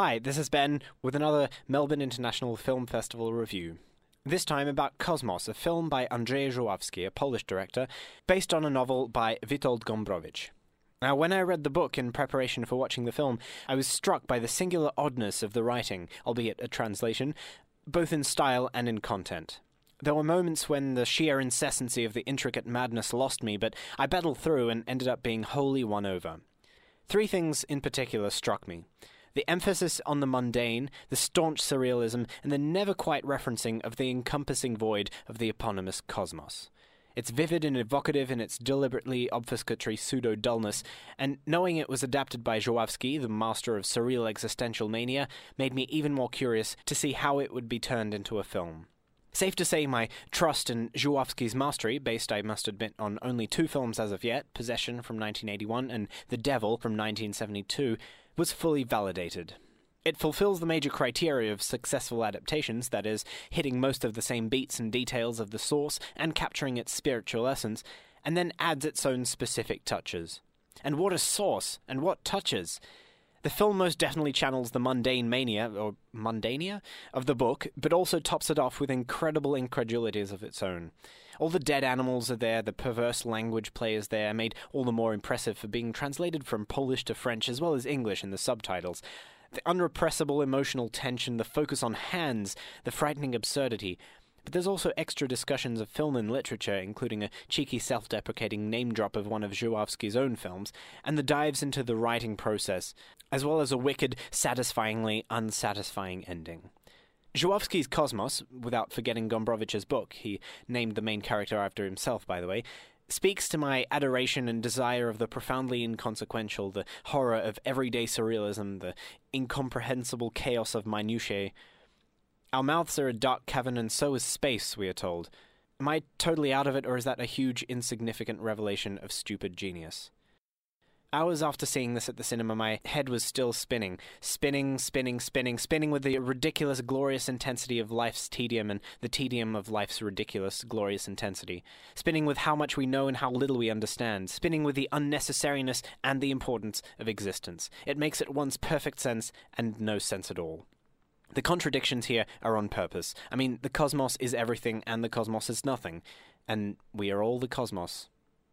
Hi, this is Ben with another Melbourne International Film Festival review. This time about Cosmos, a film by Andrzej Żuławski, a Polish director, based on a novel by Witold Gombrowicz. Now, when I read the book in preparation for watching the film, I was struck by the singular oddness of the writing, albeit a translation, both in style and in content. There were moments when the sheer incessancy of the intricate madness lost me, but I battled through and ended up being wholly won over. Three things in particular struck me the emphasis on the mundane, the staunch surrealism, and the never quite referencing of the encompassing void of the eponymous cosmos. It's vivid and evocative in its deliberately obfuscatory pseudo dullness, and knowing it was adapted by Żuławski, the master of surreal existential mania, made me even more curious to see how it would be turned into a film. Safe to say, my trust in Żuławski's mastery, based, I must admit, on only two films as of yet Possession from 1981 and The Devil from 1972, was fully validated. It fulfills the major criteria of successful adaptations, that is, hitting most of the same beats and details of the source and capturing its spiritual essence, and then adds its own specific touches. And what a source! And what touches! The film most definitely channels the mundane mania, or mundania, of the book, but also tops it off with incredible incredulities of its own. All the dead animals are there, the perverse language play is there, made all the more impressive for being translated from Polish to French as well as English in the subtitles. The unrepressible emotional tension, the focus on hands, the frightening absurdity, but there's also extra discussions of film and literature, including a cheeky self deprecating name drop of one of Żuławski's own films, and the dives into the writing process, as well as a wicked, satisfyingly unsatisfying ending. Żuławski's Cosmos, without forgetting Gombrowicz's book, he named the main character after himself, by the way, speaks to my adoration and desire of the profoundly inconsequential, the horror of everyday surrealism, the incomprehensible chaos of minutiae. Our mouths are a dark cavern, and so is space, we are told. Am I totally out of it, or is that a huge, insignificant revelation of stupid genius? Hours after seeing this at the cinema, my head was still spinning. Spinning, spinning, spinning, spinning with the ridiculous, glorious intensity of life's tedium and the tedium of life's ridiculous, glorious intensity. Spinning with how much we know and how little we understand. Spinning with the unnecessariness and the importance of existence. It makes at once perfect sense and no sense at all. The contradictions here are on purpose. I mean, the cosmos is everything and the cosmos is nothing. And we are all the cosmos.